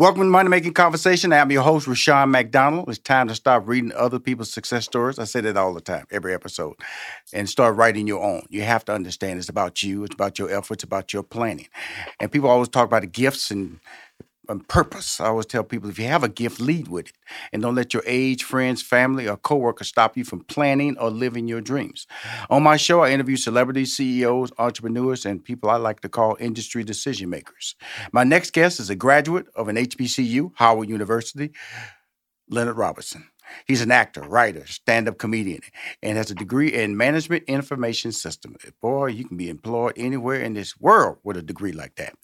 Welcome to Money Making Conversation. I'm your host, Rushion McDonald. It's time to stop reading other people's success stories. I say that all the time, every episode, and start writing your own. You have to understand it's about you, it's about your efforts, about your planning. And people always talk about the gifts and and purpose. I always tell people if you have a gift, lead with it. And don't let your age, friends, family, or coworkers stop you from planning or living your dreams. On my show, I interview celebrities, CEOs, entrepreneurs, and people I like to call industry decision makers. My next guest is a graduate of an HBCU, Howard University, Leonard Robinson. He's an actor, writer, stand-up comedian, and has a degree in management information system. Boy, you can be employed anywhere in this world with a degree like that.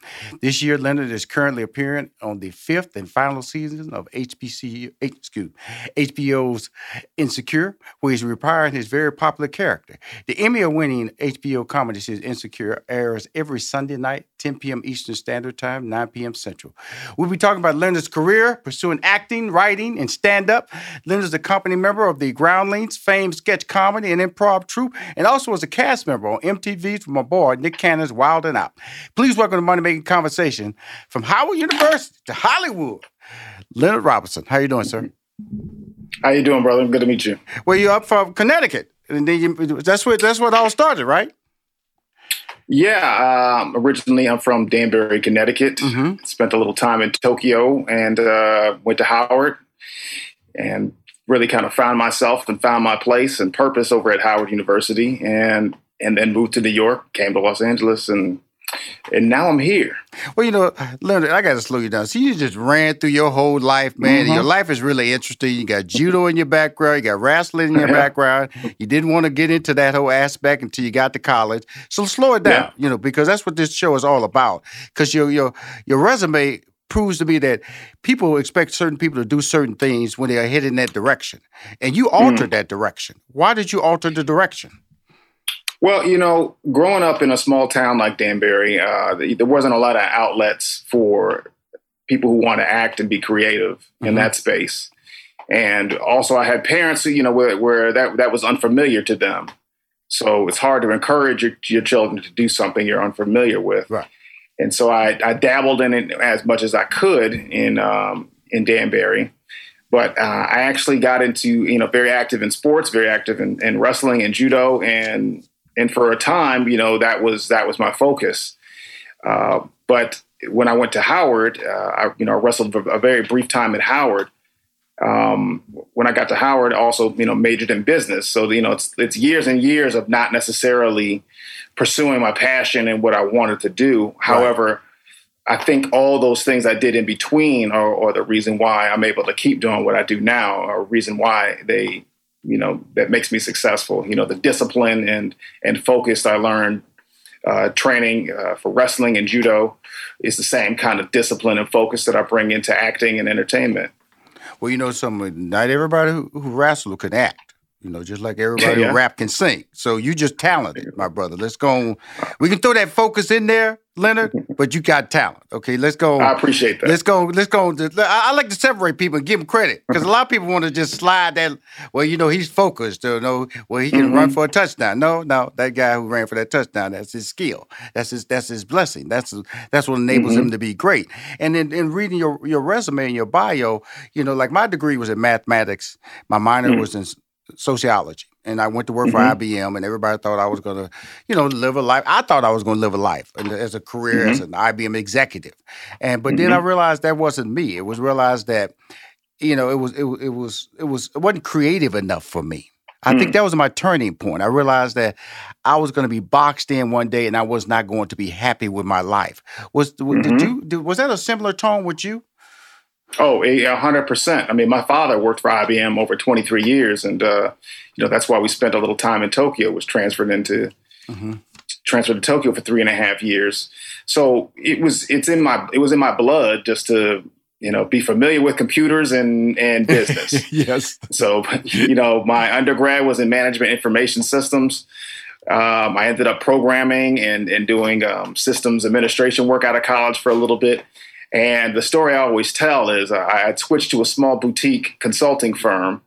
This year, Leonard is currently appearing on the fifth and final season of excuse, HBO's Insecure, where he's repairing his very popular character. The Emmy-winning HBO comedy series Insecure airs every Sunday night, 10 p.m. Eastern Standard Time, 9 p.m. Central. We'll be talking about Leonard's career, pursuing acting, writing, and stand-up. Leonard is a company member of the Groundlings, famed sketch comedy and improv troupe, and also as a cast member on MTV's from my boy Nick Cannon's Wild 'N Out. Please welcome to Money Making Conversation from Howard University to Hollywood, Leonard Robinson. How you doing, sir? How you doing, brother? Good to meet you. Well, you're up from Connecticut, and then you, that's where that's what all started, right? Yeah, um, originally I'm from Danbury, Connecticut. Mm-hmm. Spent a little time in Tokyo and uh, went to Howard, and really kind of found myself and found my place and purpose over at Howard University, and and then moved to New York, came to Los Angeles, and and now I'm here. Well, you know, Leonard, I got to slow you down. See, you just ran through your whole life, man. Mm-hmm. Your life is really interesting. You got judo in your background, you got wrestling in your background. You didn't want to get into that whole aspect until you got to college. So slow it down, yeah. you know, because that's what this show is all about. Because your your your resume proves to me that people expect certain people to do certain things when they are headed in that direction. And you altered mm. that direction. Why did you alter the direction? Well, you know, growing up in a small town like Danbury, uh, there wasn't a lot of outlets for people who want to act and be creative mm-hmm. in that space. And also, I had parents, who, you know, where, where that that was unfamiliar to them. So it's hard to encourage your, your children to do something you're unfamiliar with. Right. And so I, I dabbled in it as much as I could in um, in Danbury. But uh, I actually got into, you know, very active in sports, very active in, in wrestling and judo, and and for a time, you know, that was that was my focus. Uh, but when I went to Howard, uh, I you know I wrestled for a very brief time at Howard. Um, when I got to Howard, also you know majored in business. So you know it's it's years and years of not necessarily pursuing my passion and what I wanted to do. Right. However, I think all those things I did in between are, are, the reason why I'm able to keep doing what I do now, or reason why they you know that makes me successful. You know, the discipline and and focus I learned uh, training uh, for wrestling and judo is the same kind of discipline and focus that I bring into acting and entertainment. Well, you know, something. Not everybody who, who can act. You know, just like everybody yeah. rap can sing. So you just talented, my brother. Let's go. We can throw that focus in there, Leonard, but you got talent. Okay, let's go. I appreciate that. Let's go. Let's go. I like to separate people and give them credit because a lot of people want to just slide that. Well, you know, he's focused. You know, well, he can mm-hmm. run for a touchdown. No, no, that guy who ran for that touchdown, that's his skill. That's his. That's his blessing. That's that's what enables mm-hmm. him to be great. And in, in reading your your resume and your bio, you know, like my degree was in mathematics. My minor mm-hmm. was in sociology and I went to work mm-hmm. for IBM, and everybody thought I was going to, you know, live a life. I thought I was going to live a life as a career mm-hmm. as an IBM executive, and but mm-hmm. then I mm-hmm. realized that wasn't me. It was realized that, you know, it was it, it was it was it wasn't creative enough for me. I think mm. that was my turning point. I realized that I was going to be boxed in one day, and I was not going to be happy with my life. Was did mm-hmm. you did, was that a similar tone with you? Oh, a hundred percent. I mean, my father worked for IBM over 23 years, and uh, you know that's why we spent a little time in Tokyo. Was transferred into mm-hmm. transferred to Tokyo for three and a half years. So it was it's in my it was in my blood just to you know be familiar with computers and and business. yes. So you know my undergrad was in management information systems. Um, I ended up programming and and doing um, systems administration work out of college for a little bit. And the story I always tell is I had switched to a small boutique consulting firm,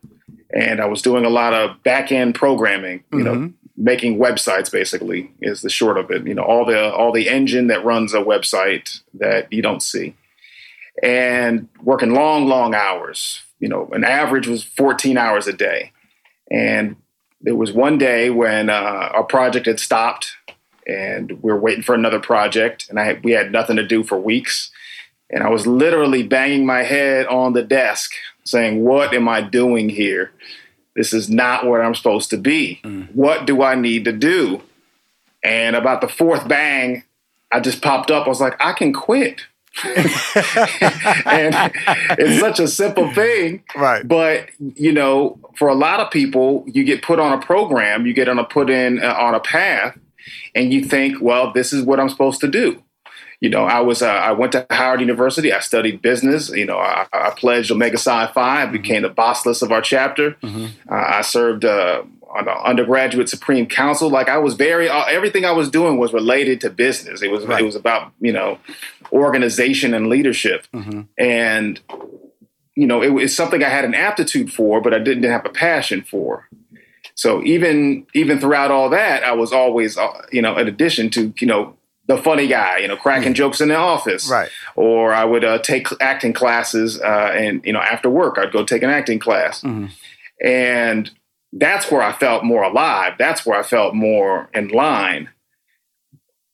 and I was doing a lot of back end programming. You mm-hmm. know, making websites basically is the short of it. You know, all the all the engine that runs a website that you don't see. and working long, long hours. You know, an average was 14 hours a day. And there was one day when uh, our project had stopped and we were waiting for another project and I had, we had nothing to do for weeks. And I was literally banging my head on the desk saying, What am I doing here? This is not what I'm supposed to be. Mm. What do I need to do? And about the fourth bang, I just popped up. I was like, I can quit. and it's such a simple thing. Right. But, you know, for a lot of people, you get put on a program, you get on a put in uh, on a path, and you think, well, this is what I'm supposed to do you know, I was uh, I went to Howard University. I studied business. You know, I, I pledged Omega Psi Phi. I mm-hmm. became the Basileus of our chapter. Mm-hmm. Uh, I served uh, on the undergraduate Supreme Council. Like I was very uh, everything I was doing was related to business. It was right. it was about you know organization and leadership, mm-hmm. and you know it was something I had an aptitude for, but I didn't have a passion for. So even even throughout all that, I was always uh, you know in addition to you know the funny guy, you know, cracking jokes in the office. Right. Or I would uh, take acting classes, uh, and you know, after work, I'd go take an acting class, mm-hmm. and that's where I felt more alive. That's where I felt more in line.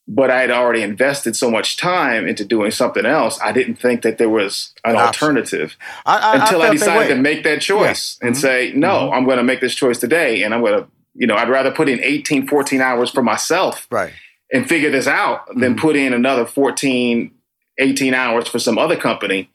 But I had already invested so much time into doing something else. I didn't think that there was an, an alternative I, I, until I, I decided to make that choice yeah. and mm-hmm. say, no, mm-hmm. I'm going to make this choice today, and I'm going to, you know, I'd rather put in 18, 14 hours for myself. Right and figure this out mm-hmm. than put in another 14, 18 hours for some other company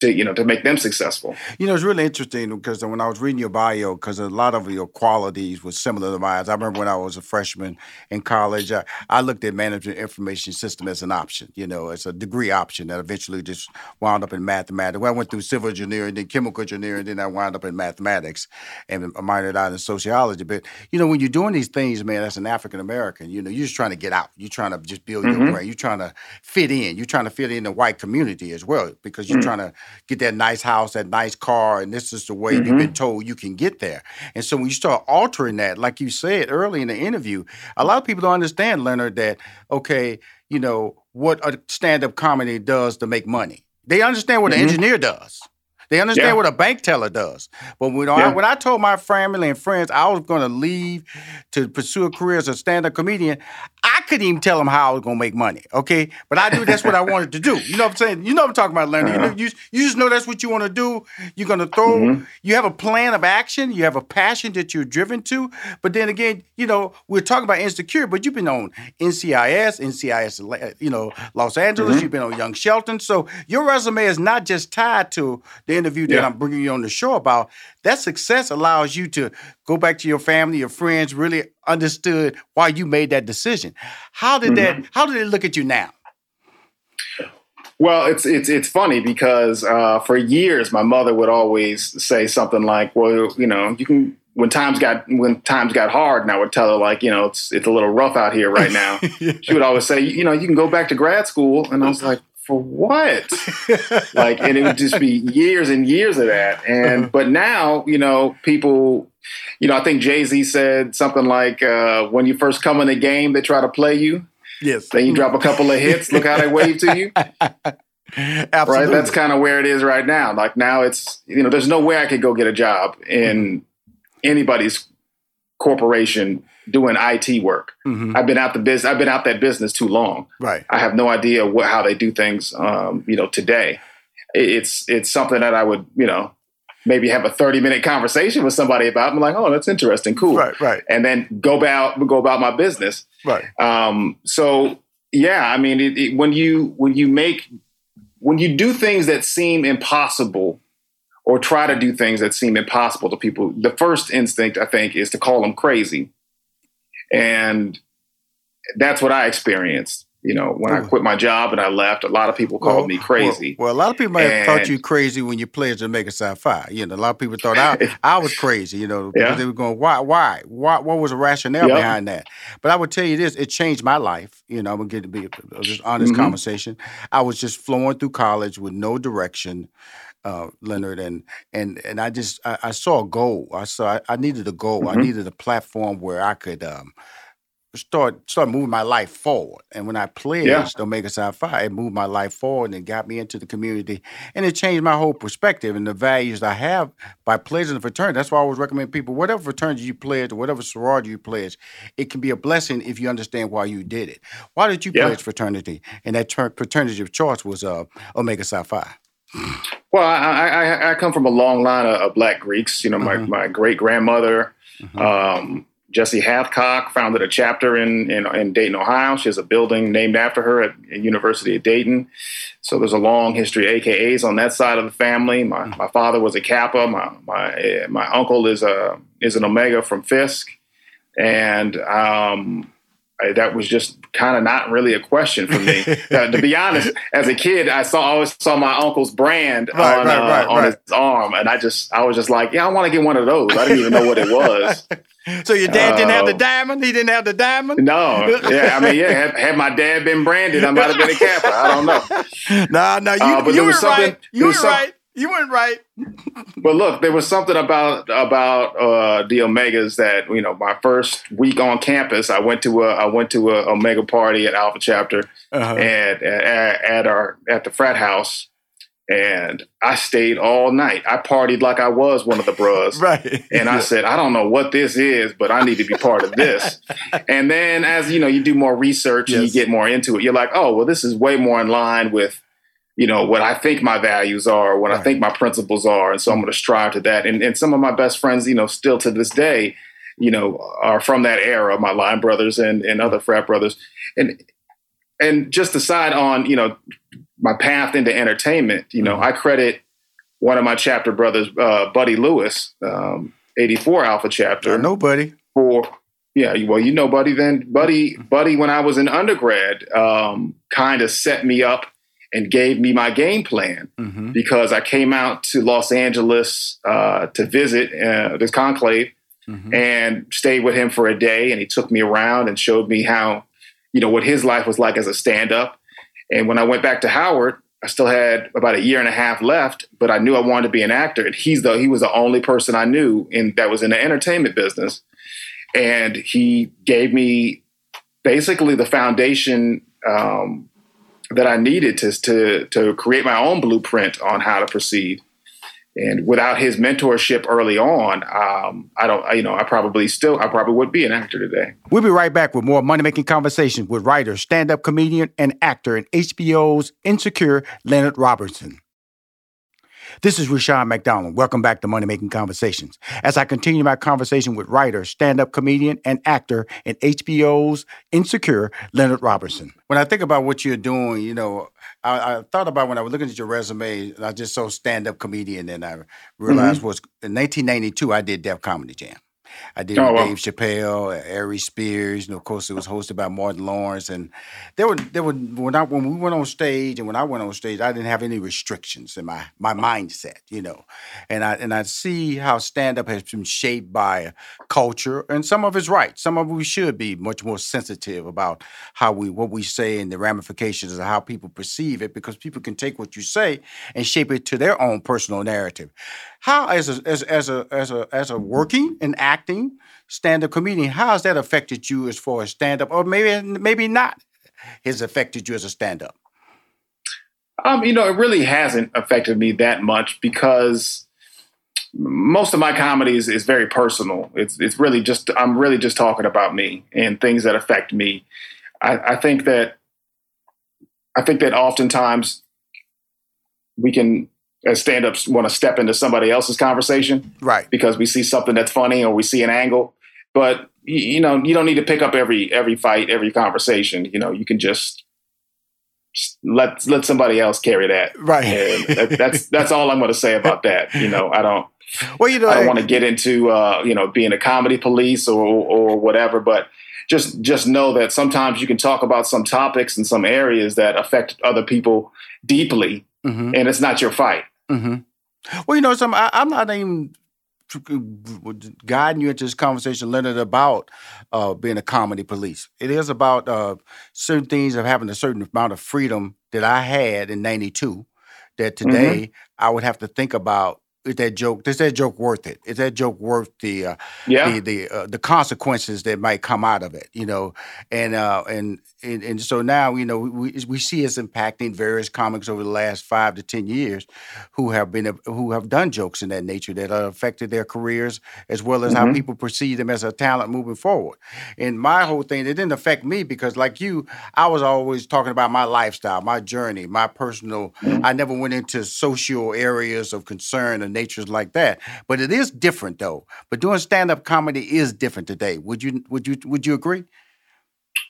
to you know to make them successful. You know, it's really interesting because when I was reading your bio, because a lot of your qualities were similar to mine. I remember when I was a freshman in college, I, I, looked at management information system as an option. You know, as a degree option that eventually just wound up in mathematics. Well, I went through civil engineering, then chemical engineering, then I wound up in mathematics and minored out in sociology. But you know, when you're doing these things, man, as an African American, you know, you're just trying to get out. You're trying to just build mm-hmm. your brain. You're trying to fit in. You're trying to fit in the white community as well because you're mm-hmm. trying to get that nice house, that nice car, and this is the way mm-hmm. you've been told you can get there. And so when you start altering that, like you said early in the interview, a lot of people don't understand, Leonard, that okay, you know what a stand-up comedy does to make money. They understand what mm-hmm. an engineer does. They understand yeah. what a bank teller does. But when, yeah. I, when I told my family and friends I was going to leave to pursue a career as a stand-up comedian, I couldn't even tell them how I was going to make money. Okay, but I knew that's what I wanted to do. You know what I'm saying? You know what I'm talking about, Leonard. Uh-huh. You, know, you, you just know that's what you want to do. You're going to throw. Mm-hmm. You have a plan of action. You have a passion that you're driven to. But then again, you know, we're talking about insecure, but you've been on NCIS, NCIS, you know, Los Angeles. Mm-hmm. You've been on Young Sheldon. So your resume is not just tied to the interview that yeah. I'm bringing you on the show about, that success allows you to go back to your family, your friends, really understood why you made that decision. How did mm-hmm. that? How did they look at you now? Well, it's it's it's funny because uh, for years my mother would always say something like, "Well, you know, you can." When times got when times got hard, and I would tell her like, you know, it's it's a little rough out here right now. yeah. She would always say, you know, you can go back to grad school, and I was like, for what? like, and it would just be years and years of that. And uh-huh. but now, you know, people, you know, I think Jay Z said something like, uh, "When you first come in the game, they try to play you. Yes. Then you drop a couple of hits. Look how they wave to you." Absolutely. Right. That's kind of where it is right now. Like now, it's you know, there's no way I could go get a job in anybody's corporation doing IT work. Mm-hmm. I've been out the business. I've been out that business too long. Right. I have no idea what how they do things. Um, you know, today, it's it's something that I would you know maybe have a 30 minute conversation with somebody about. I'm like, oh, that's interesting, cool. Right, right. And then go about go about my business. Right. Um, so yeah, I mean, it, it, when you when you make when you do things that seem impossible or try to do things that seem impossible to people, the first instinct I think is to call them crazy. And that's what I experienced. You know, when I quit my job and I left, a lot of people called well, me crazy. Well, well, a lot of people might have thought you crazy when you played Omega Psi Phi. You know, a lot of people thought I, I was crazy. You know, because yeah. they were going, why, why, why, what was the rationale yep. behind that? But I would tell you this: it changed my life. You know, I'm gonna get to be just honest mm-hmm. conversation. I was just flowing through college with no direction uh, Leonard, and and and I just I, I, saw a goal. I saw I, I needed a goal. Mm-hmm. I needed a platform where I could um, start start moving my life forward. And when I pledged yeah. Omega Psi Phi, it moved my life forward and it got me into the community, and it changed my whole perspective and the values I have by pledging the fraternity. That's why I always recommend people, whatever fraternity you pledge or whatever sorority you pledge, it can be a blessing if you understand why you did it. Why did you yeah. pledge fraternity? And that ter- fraternity of choice was uh, Omega Psi Phi. Well, I, I, I, come from a long line of, of Black Greeks. You know, my, mm-hmm. my great grandmother. Mm-hmm. Um, Jessie Hathcock founded a chapter in, in, in, Dayton, Ohio. She has a building named after her at, at University of Dayton. So there's a long history of AKAs on that side of the family. My, my father was a Kappa. My, my, my uncle is, a, is an Omega from Fisk. And um, I, that was just kind of not really a question for me. uh, to be honest, as a kid, I saw always saw my uncle's brand right, on, right, uh, on his arm, and I just I was just like, yeah, I want to get one of those. I didn't even know what it was. so your dad uh, didn't have the uh, diamond. He didn't have the diamond. No, yeah, I mean, yeah. Had, had my dad been branded, I might have been a Kappa. I don't know. No, no, you, uh, you were right. You were right. You weren't right. but look, there was something about about uh, the Omegas that you know. My first week on campus, I went to a I went to a Omega party at Alpha Chapter, uh-huh. and at, at our at the frat house, and I stayed all night. I partied like I was one of the bros. right. And I said, I don't know what this is, but I need to be part of this. and then as you know, you do more research yes. and you get more into it, you're like, oh, well, this is way more in line with you know what I think my values are, what right. I think my principles are, and so I'm going to strive to that. And, and some of my best friends, you know, still to this day, you know, are from that era. My line brothers and and other frat brothers, and and just aside on you know my path into entertainment. You know, mm-hmm. I credit one of my chapter brothers, uh, Buddy Lewis, um, 84 Alpha chapter. I know Buddy. For yeah, well, you know Buddy. Then Buddy, Buddy, when I was in undergrad, um, kind of set me up and gave me my game plan mm-hmm. because I came out to Los Angeles uh, to visit uh, this conclave mm-hmm. and stayed with him for a day. And he took me around and showed me how, you know, what his life was like as a stand up. And when I went back to Howard, I still had about a year and a half left, but I knew I wanted to be an actor. And he's the he was the only person I knew in that was in the entertainment business. And he gave me basically the foundation um, that I needed to, to, to create my own blueprint on how to proceed. And without his mentorship early on, um, I don't, you know, I probably still, I probably would be an actor today. We'll be right back with more money making conversations with writer, stand up comedian, and actor in HBO's Insecure, Leonard Robertson. This is Rushion McDonald. Welcome back to Money Making Conversations. As I continue my conversation with writer, stand up comedian, and actor in HBO's Insecure, Leonard Robertson. When I think about what you're doing, you know, I, I thought about when I was looking at your resume, I just saw stand up comedian, and I realized mm-hmm. was in 1992 I did Def Comedy Jam. I did oh, Dave Chappelle, Ari Spears. You know, of course, it was hosted by Martin Lawrence, and there were there were when I when we went on stage and when I went on stage, I didn't have any restrictions in my my mindset, you know, and I and I see how stand up has been shaped by culture, and some of it's right. Some of it we should be much more sensitive about how we what we say and the ramifications of how people perceive it, because people can take what you say and shape it to their own personal narrative. How as a as, as a as a as a working and acting stand-up comedian, how has that affected you as far as stand-up, or maybe maybe not has affected you as a stand-up? Um, you know, it really hasn't affected me that much because most of my comedy is, is very personal. It's it's really just I'm really just talking about me and things that affect me. I, I think that I think that oftentimes we can as stand-ups want to step into somebody else's conversation. Right. Because we see something that's funny or we see an angle. But you know you don't need to pick up every every fight every conversation. You know you can just let let somebody else carry that. Right. That, that's that's all i'm going to say about that. You know i don't well you know i don't want to get into uh you know being a comedy police or or whatever but just just know that sometimes you can talk about some topics and some areas that affect other people deeply mm-hmm. and it's not your fight Mm-hmm. Well, you know, some I, am not even guiding you into this conversation, Leonard, about uh, being a comedy police. It is about uh, certain things of having a certain amount of freedom that I had in '92. That today mm-hmm. I would have to think about is that joke is that joke worth it is that joke worth the uh, yeah the the, uh, the consequences that might come out of it you know and uh and and, and so now you know we we see it's impacting various comics over the last five to ten years who have been who have done jokes in that nature that have affected their careers as well as mm-hmm. how people perceive them as a talent moving forward and my whole thing it didn't affect me because like you I was always talking about my lifestyle my journey my personal mm-hmm. I never went into social areas of concern or natures like that. But it is different though. But doing stand up comedy is different today. Would you would you would you agree?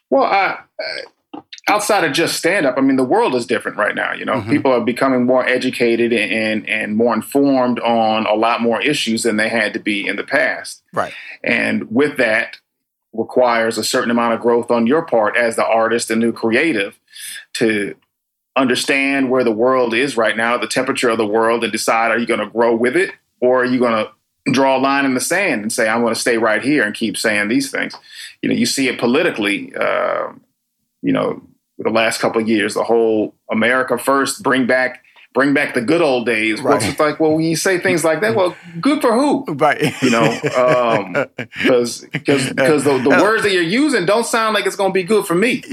Well, uh, outside of just stand up, I mean, the world is different right now. You know, mm-hmm. people are becoming more educated and and more informed on a lot more issues than they had to be in the past. Right. And with that requires a certain amount of growth on your part as the artist and new creative to understand where the world is right now, the temperature of the world, and decide are you going to grow with it or are you going to draw a line in the sand and say I'm going to stay right here and keep saying these things. You know, you see it politically. Uh, you know, the last couple of years, the whole America First, bring back bring back the good old days. Right. Well, it's like, well, when you say things like that, well, good for who? Right. You know, because um, because because the, the, words that you're using don't sound like it's going to be good for me.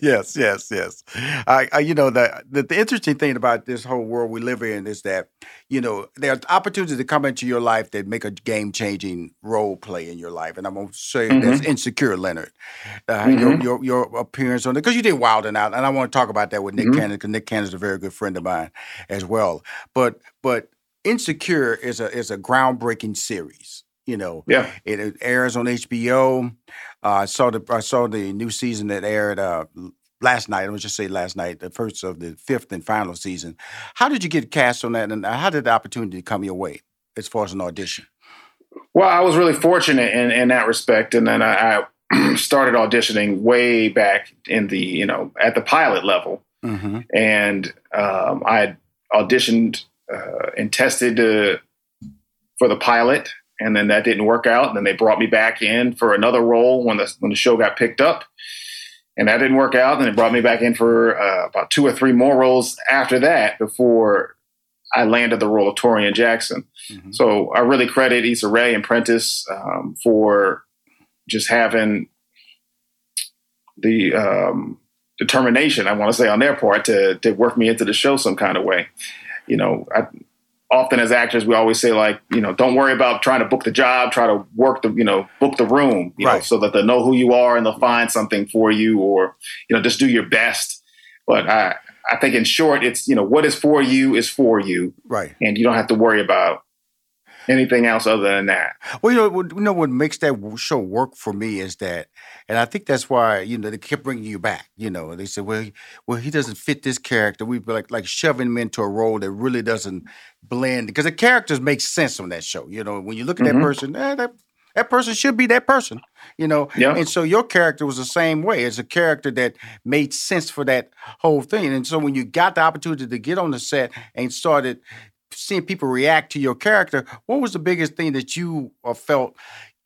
yes, yes, yes. I, I you know, the, the, the interesting thing about this whole world we live in is that you know there are opportunities that come into your life that make a game changing role play in your life, and I'm going to say mm-hmm. that's insecure, Leonard. Uh, mm-hmm. your, your, your appearance on it because you did Wild 'N Out, and I want to talk about that with Nick mm-hmm. Cannon because Nick Cannon is a very good friend of mine as well. But but Insecure is a is a groundbreaking series. You know, yeah, it, it airs on HBO. Uh, I saw the I saw the new season that aired uh, last night. I was just say last night, the first of the fifth and final season. How did you get cast on that, and how did the opportunity come your way as far as an audition? Well, I was really fortunate in, in that respect, and then I, I started auditioning way back in the you know at the pilot level, mm-hmm. and um, I auditioned uh, and tested uh, for the pilot, and then that didn't work out. And then they brought me back in for another role when the when the show got picked up, and that didn't work out. And it brought me back in for uh, about two or three more roles after that before I landed the role of Taurean Jackson. Mm-hmm. So I really credit Issa Rae and Prentice um, for just having the um, determination, I want to say, on their part to to work me into the show some kind of way. You know, I, often as actors, we always say like, you know, don't worry about trying to book the job, try to work the, you know, book the room, you right. know, so that they'll know who you are and they'll find something for you, or you know, just do your best. But I, I think in short, it's you know, what is for you is for you, right, and you don't have to worry about anything else other than that. Well, you know, what, you know what makes that show work for me is that, and I think that's why you know they kept bringing you back. You know, they said, well, he, well, he doesn't fit this character. We've like like shoving him into a role that really doesn't blend because the characters make sense on that show. You know, when you look at mm-hmm. that person, eh, that that person should be that person, you know. And so your character was the same way. It's a character that made sense for that whole thing. And so when you got the opportunity to get on the set and started seeing people react to your character, what was the biggest thing that you uh, felt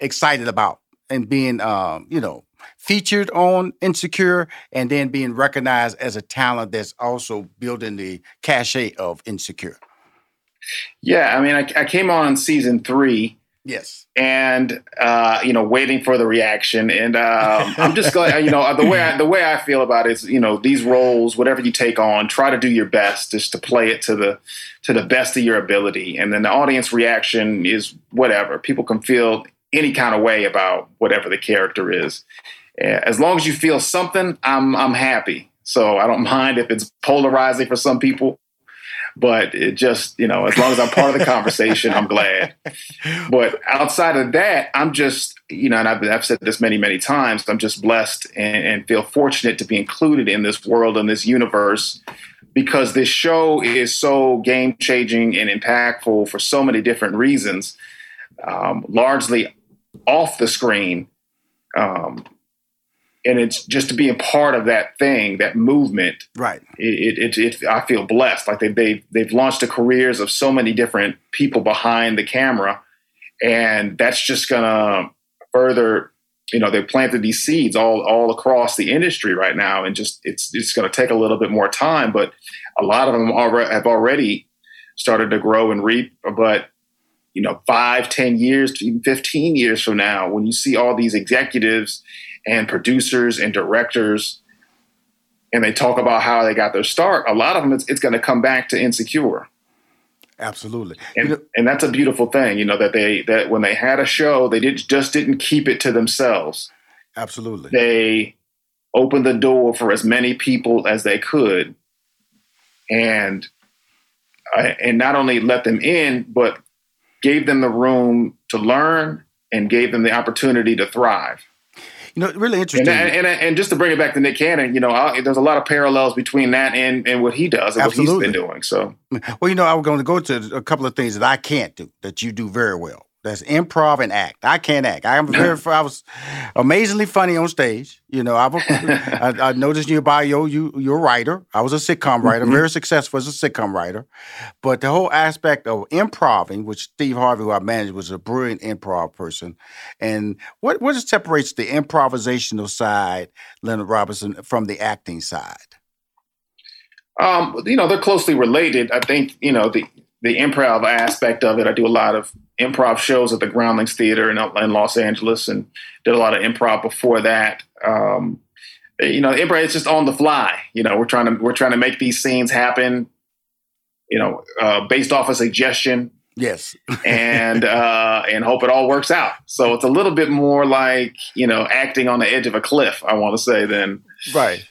excited about and being, um, you know, featured on Insecure and then being recognized as a talent that's also building the cachet of Insecure? Yeah, I mean, I, I came on season three Yes. And uh, you know, waiting for the reaction, and um, I'm just glad. You know, the way I, the way I feel about it is, you know, these roles, whatever you take on, try to do your best, just to play it to the to the best of your ability, and then the audience reaction is whatever. People can feel any kind of way about whatever the character is. As long as you feel something, I'm I'm happy. So I don't mind if it's polarizing for some people. But it just, you know, as long as I'm part of the conversation, I'm glad. But outside of that, I'm just, you know, and I've, I've said this many, many times, I'm just blessed and, and feel fortunate to be included in this world and this universe because this show is so game changing and impactful for so many different reasons, um, largely off the screen. Um, and it's just to be a part of that thing, that movement. Right. It, it, it, it I feel blessed. Like they, they, they've launched the careers of so many different people behind the camera. And that's just going to further, you know, they've planted these seeds all, all across the industry right now. And just, it's, it's going to take a little bit more time, but a lot of them already have already started to grow and reap. But you know, five, ten years, even fifteen years from now, when you see all these executives and producers and directors, and they talk about how they got their start, a lot of them it's, it's going to come back to insecure. Absolutely, and, you know, and that's a beautiful thing. You know that they that when they had a show, they did just didn't keep it to themselves. Absolutely, they opened the door for as many people as they could, and uh, and not only let them in, but gave them the room to learn and gave them the opportunity to thrive. You know, really interesting. And, and, and, just to bring it back to Nick Cannon, you know, I, there's a lot of parallels between that and, and what he does and Absolutely. what he's been doing. So, well, you know, I was going to go to a couple of things that I can't do that you do very well. That's improv and act. I can't act. I am very. I was amazingly funny on stage. You know, I, I, I noticed your bio you you're a writer. I was a sitcom writer, mm-hmm. very successful as a sitcom writer. But the whole aspect of improving, which Steve Harvey, who I managed, was a brilliant improv person. And what what separates the improvisational side, Leonard Robinson, from the acting side? Um, you know, they're closely related. I think you know the the improv aspect of it. I do a lot of improv shows at the Groundlings Theater in, in Los Angeles, and did a lot of improv before that. Um, you know, improv is just on the fly. You know, we're trying to we're trying to make these scenes happen. You know, uh, based off a suggestion. Yes, and uh, and hope it all works out. So it's a little bit more like you know acting on the edge of a cliff. I want to say than right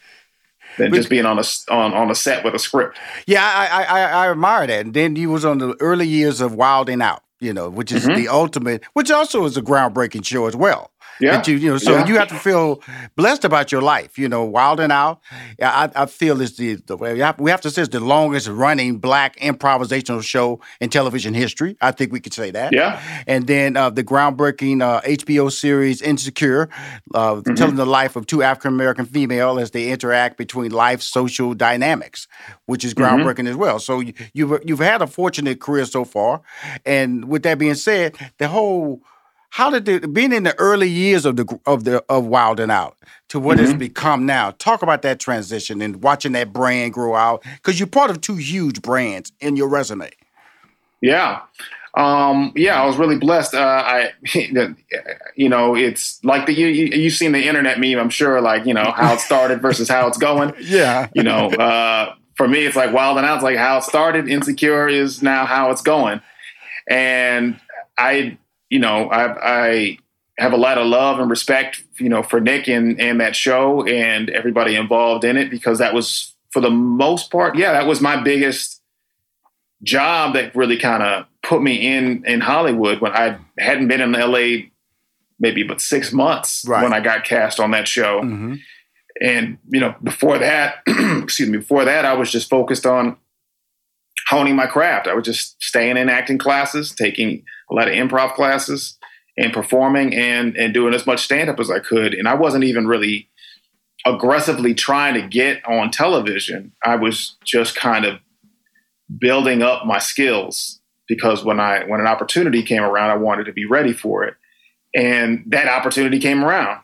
than just being on a on, on a set with a script. Yeah, I, I I admire that. And then you was on the early years of Wild 'N Out, you know, which is mm-hmm. the ultimate, which also is a groundbreaking show as well. Yeah. You, you know, so yeah. you have to feel blessed about your life. You know, Wild 'N Out. I, I feel is the, the we have, we have to say it's the longest running black improvisational show in television history. I think we could say that. Yeah. And then uh, the groundbreaking uh, HBO series Insecure, uh, mm-hmm. telling the life of two African American female as they interact between life social dynamics, which is mm-hmm. groundbreaking mm-hmm. as well. So you, you've you've had a fortunate career so far, and with that being said, the whole how did it being in the early years of the of the of Wild 'N Out to what mm-hmm. it's become now? Talk about that transition and watching that brand grow out because you're part of two huge brands in your resume. Yeah. Um, yeah, I was really blessed. Uh, I, you know, it's like the you, you have seen the internet meme. I'm sure, like you know how it started versus how it's going. yeah, you know, uh, for me, it's like Wild 'N Out. It's like how it started. Insecure is now how it's going, and I you know, I, I have a lot of love and respect, you know, for Nick and, and that show and everybody involved in it because that was, for the most part, yeah, that was my biggest job that really kind of put me in in Hollywood when I hadn't been in LA maybe but six months right. when I got cast on that show. Mm-hmm. And you know, before that, excuse me, before that, I was just focused on honing my craft. I was just staying in acting classes, taking a lot of improv classes, and performing and and doing as much stand up as I could. And I wasn't even really aggressively trying to get on television. I was just kind of building up my skills because when I when an opportunity came around, I wanted to be ready for it. And that opportunity came around.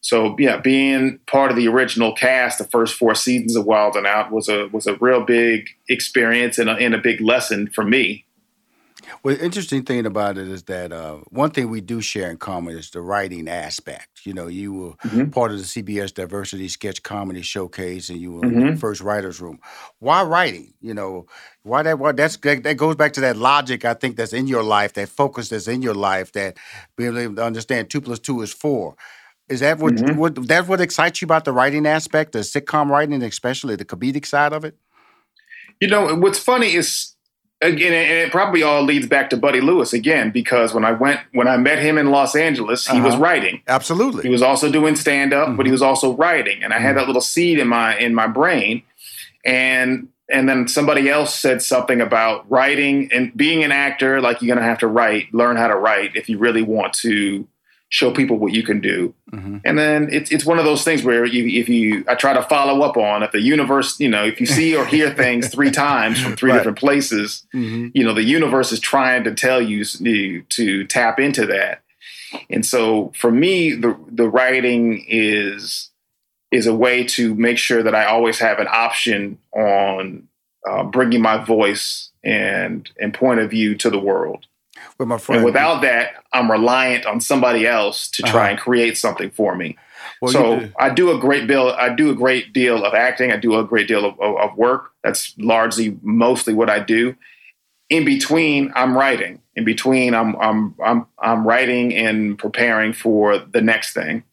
So yeah, being part of the original cast, the first four seasons of Wild 'N Out was a was a real big experience and a, and a big lesson for me. Well, the interesting thing about it is that uh, one thing we do share in common is the writing aspect. You know, you were mm-hmm. part of the CBS Diversity Sketch Comedy Showcase, and you were mm-hmm. in the first writers' room. Why writing? You know, why that? Why that's that goes back to that logic I think that's in your life, that focus that's in your life, that being able to understand two plus two is four. Is that what, mm-hmm. what that's what excites you about the writing aspect, the sitcom writing, especially the comedic side of it? You know, what's funny is again, and it probably all leads back to Buddy Lewis again, because when I went when I met him in Los Angeles, he uh-huh. was writing. Absolutely. He was also doing stand up, mm-hmm. but he mm-hmm. was also writing. And I had that little seed in my in my brain. And and then somebody else said something about writing and being an actor, like you're gonna have to write, learn how to write if you really want to show people what you can do. Mm-hmm. And then it's it's one of those things where you, if you I try to follow up on if the universe, you know, if you see or hear things three times from three right. different places, mm-hmm. you know, the universe is trying to tell you to tap into that. And so for me, the the writing is is a way to make sure that I always have an option on uh, bringing my voice and and point of view to the world. With my friend, and without that, I'm reliant on somebody else to try uh-huh. and create something for me. Well, so do. I do a great deal. I do a great deal of acting. I do a great deal of, of, of work. That's largely, mostly what I do. In between, I'm writing. In between, I'm I'm I'm I'm writing and preparing for the next thing.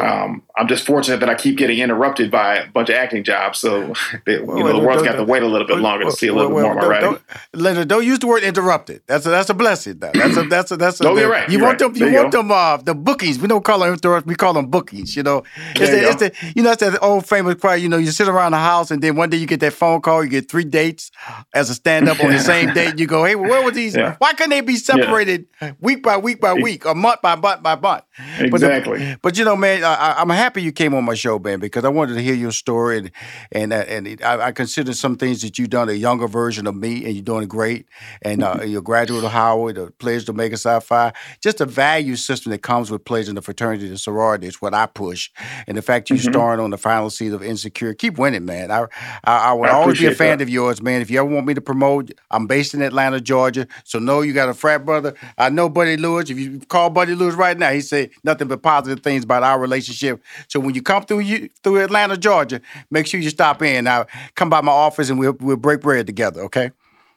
Um, I'm just fortunate that I keep getting interrupted by a bunch of acting jobs. So you know, the world's got to wait a little bit longer to see a little bit more of my writing. Don't, don't, use the word interrupted. That's a, that's a blessing. Though. That's a that's a that's a. no, you're right. You you're want right. them. You want them. Uh, the bookies. We don't call them interrupted. We call them bookies. You know, it's, the, you, it's the, you know it's that old famous choir. You know, you sit around the house and then one day you get that phone call. You get three dates as a stand up on the same date. You go, hey, well, where were these? Yeah. Why couldn't they be separated yeah. week by week by week or month by month by month? Exactly. But, the, but you know, man, I, I'm happy you came on my show, man, because I wanted to hear your story, and and uh, and I, I, consider some things that you've done a younger version of me, and you're doing great. And uh, you're a graduate of Howard, a pledge to Omega Psi Phi. Just a value system that comes with pledging the fraternity and sorority is what I push. And the fact you mm-hmm. starring on the final season of Insecure, keep winning, man. I I, I would I always be a fan that. of yours, man. If you ever want me to promote, I'm based in Atlanta, Georgia, so know you got a frat brother. I know Buddy Lewis. If you call Buddy Lewis right now, he say nothing but positive things about our relationship. So when you come through you through Atlanta, Georgia, make sure you stop in. Now come by my office and we'll we'll break bread together. Okay.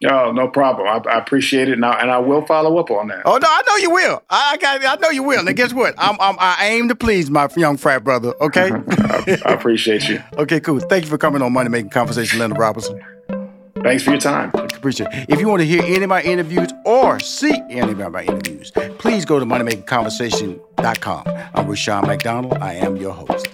Oh, no problem. I, I appreciate it, now, and I will follow up on that. Oh no, I know you will. I, got, I know you will. And guess what? I'm, I'm, i aim to please my young frat brother. Okay. I, I, appreciate you. okay, cool. Thank you for coming on Money Making Conversation, Linda Robinson. Thanks for your time. Appreciate it. If you want to hear any of my interviews or see any of my interviews, please go to moneymakingconversation.com. I'm Rushion McDonald. I am your host.